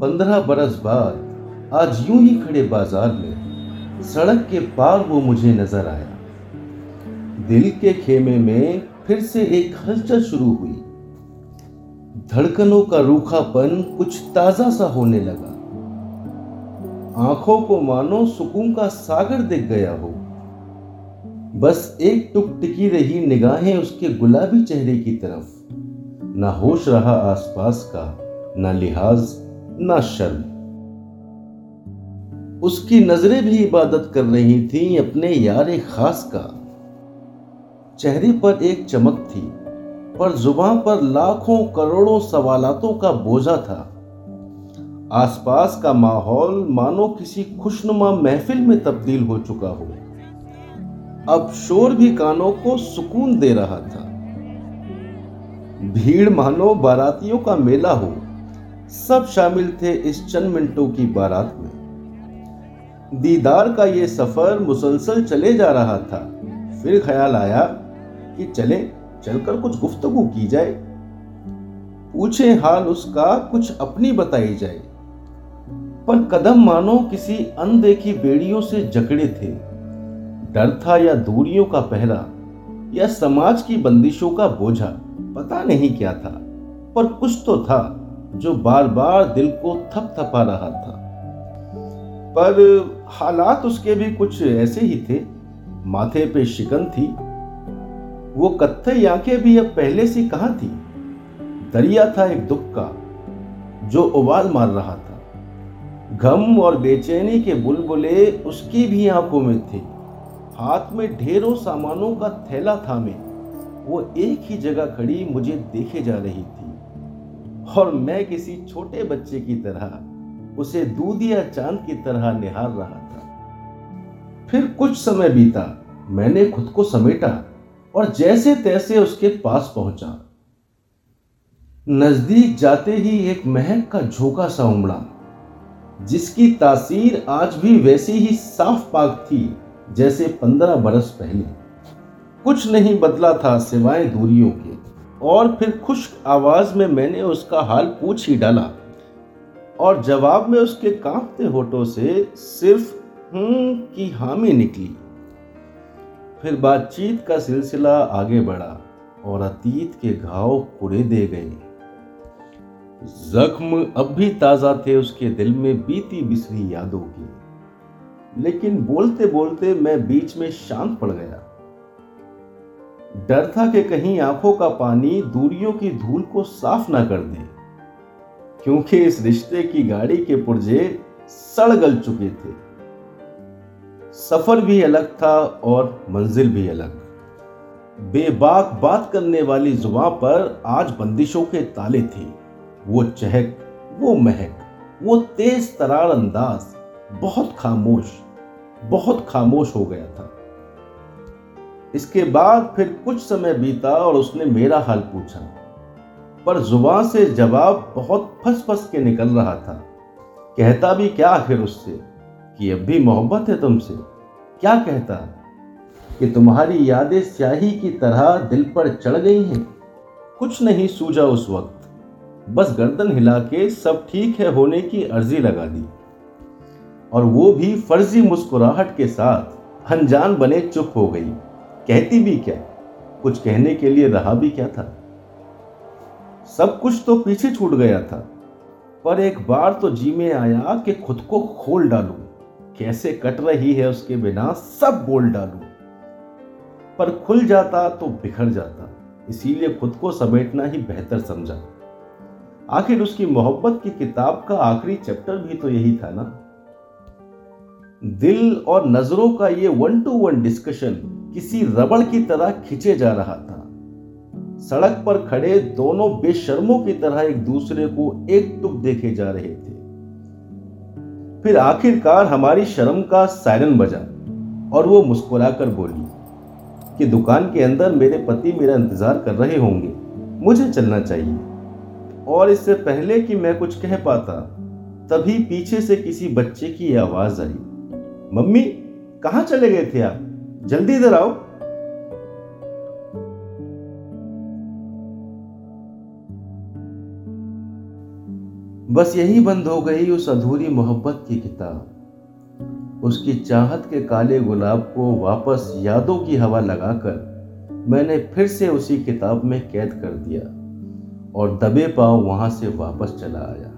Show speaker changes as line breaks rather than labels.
पंद्रह बरस बाद आज यूँ ही खड़े बाज़ार में सड़क के पार वो मुझे नज़र आया। दिल के खेमे में फिर से एक हलचल शुरू हुई। धड़कनों का रूखापन कुछ ताज़ा सा होने लगा। आँखों को मानो सुकून का सागर दिख गया हो। बस एक टुक टिकी रही निगाहें उसके गुलाबी चेहरे की तरफ़। ना होश रहा आसपास का, ना लिहाज ना शर्म। उसकी नज़रें भी इबादत कर रही थीं अपने यार खास का। चेहरे पर एक चमक थी, पर ज़ुबान पर लाखों करोड़ों सवालातों का बोझा था। आसपास का माहौल मानो किसी खुशनुमा महफिल में तब्दील हो चुका हो। अब शोर भी कानों को सुकून दे रहा था। भीड़ मानो बारातियों का मेला हो। सब शामिल थे इस चंद मिनटों की बारात में। दीदार का ये सफ़र मुसलसल चले जा रहा था। फिर ख्याल आया कि चले, चलकर कुछ गुफ्तगु की जाए। पूछे हाल उसका, कुछ अपनी बताई जाए। पर कदम मानो किसी अनदेखी बेड़ियों से जकड़े थे। डर था या दूरियों का पहरा, या समाज की बंदिशों का बोझा, पता नहीं क्या था। पर कुछ तो था। जो बार बार दिल को थप थपा रहा था। पर हालात उसके भी कुछ ऐसे ही थे। माथे पे शिकन थी। वो कत्थई आँखें भी अब पहले से कहा थी? दरिया था एक दुख का, जो उबाल मार रहा था। गम और बेचैनी के बुलबुले उसकी भी आँखों में थे। हाथ में ढेरों सामानों का थैला थामे वो एक ही जगह खड़ी मुझे देखे जा रही थी। और मैं किसी छोटे बच्चे की तरह उसे दूध या चाँद की तरह निहार रहा था। फिर कुछ समय बीता, मैंने खुद को समेटा और जैसे तैसे उसके पास पहुँचा। नज़दीक जाते ही एक महक का झोंका सा उमड़ा, जिसकी तासीर आज भी वैसी ही साफ़ पाक थी जैसे पंद्रह बरस पहले। कुछ नहीं बदला था सिवाय दूरियों के। और फिर खुश्क आवाज़ में मैंने उसका हाल पूछ ही डाला और जवाब में उसके कांपते होठों से सिर्फ़ हूँ की हामी निकली। फिर बातचीत का सिलसिला आगे बढ़ा और अतीत के घाव पुरे दे गए। जख्म अब भी ताज़ा थे उसके दिल में बीती बिसरी यादों की, लेकिन बोलते बोलते मैं बीच में शांत पड़ गया। डर था कि कहीं आँखों का पानी दूरियों की धूल को साफ़ ना कर दे, क्योंकि इस रिश्ते की गाड़ी के पुर्जे सड़ गल चुके थे। सफ़र भी अलग था और मंजिल भी अलग। बेबाक बात करने वाली जुबा पर आज बंदिशों के ताले थे, वो चहक, वो महक, वो तेज तरार अंदाज, बहुत खामोश बहुत खामोश हो गया था। इसके बाद फिर कुछ समय बीता और उसने मेरा हाल पूछा। पर ज़ुबान से जवाब बहुत फंस फंस के निकल रहा था। कहता भी क्या आखिर उससे? कि अब भी मोहब्बत है तुमसे। क्या कहता? कि तुम्हारी यादें स्याही की तरह दिल पर चढ़ गई हैं। कुछ नहीं सूझा उस वक्त। बस गर्दन हिला के सब ठीक है होने की अर्जी लगा दी। और वो भी फर्जी मुस्कुराहट के साथ, अनजान बने चुप हो गई। कहती भी क्या? कुछ कहने के लिए रहा भी क्या था? सब कुछ तो पीछे छूट गया था, पर एक बार तो जी में आया कि खुद को खोल डालू। कैसे कट रही है उसके बिना सब बोल डालू। पर खुल जाता तो बिखर जाता, इसीलिए खुद को समेटना ही बेहतर समझा। आखिर उसकी मोहब्बत की किताब का आखिरी चैप्टर भी तो यही था ना? दिल और नज़रों का ये वन टू वन डिस्कशन किसी रबड़ की तरह खिंचे जा रहा था। सड़क पर खड़े दोनों बेशर्मों की तरह एक दूसरे को एक टुक देखे जा रहे थे। फिर आखिरकार हमारी शर्म का सायरन बजा और वो मुस्कुराकर बोली, कि दुकान के अंदर मेरे पति मेरा इंतज़ार कर रहे होंगे, मुझे चलना चाहिए। और इससे पहले कि मैं कुछ कह पाता, तभी पीछे से किसी बच्चे की आवाज़ आई, मम्मी, कहाँ चले गए थे आप? जल्दी इधर आओ। बस यही बंद हो गई उस अधूरी मोहब्बत की किताब। उसकी चाहत के काले गुलाब को वापस यादों की हवा लगाकर मैंने फिर से उसी किताब में कैद कर दिया और दबे पाव वहाँ से वापस चला आया।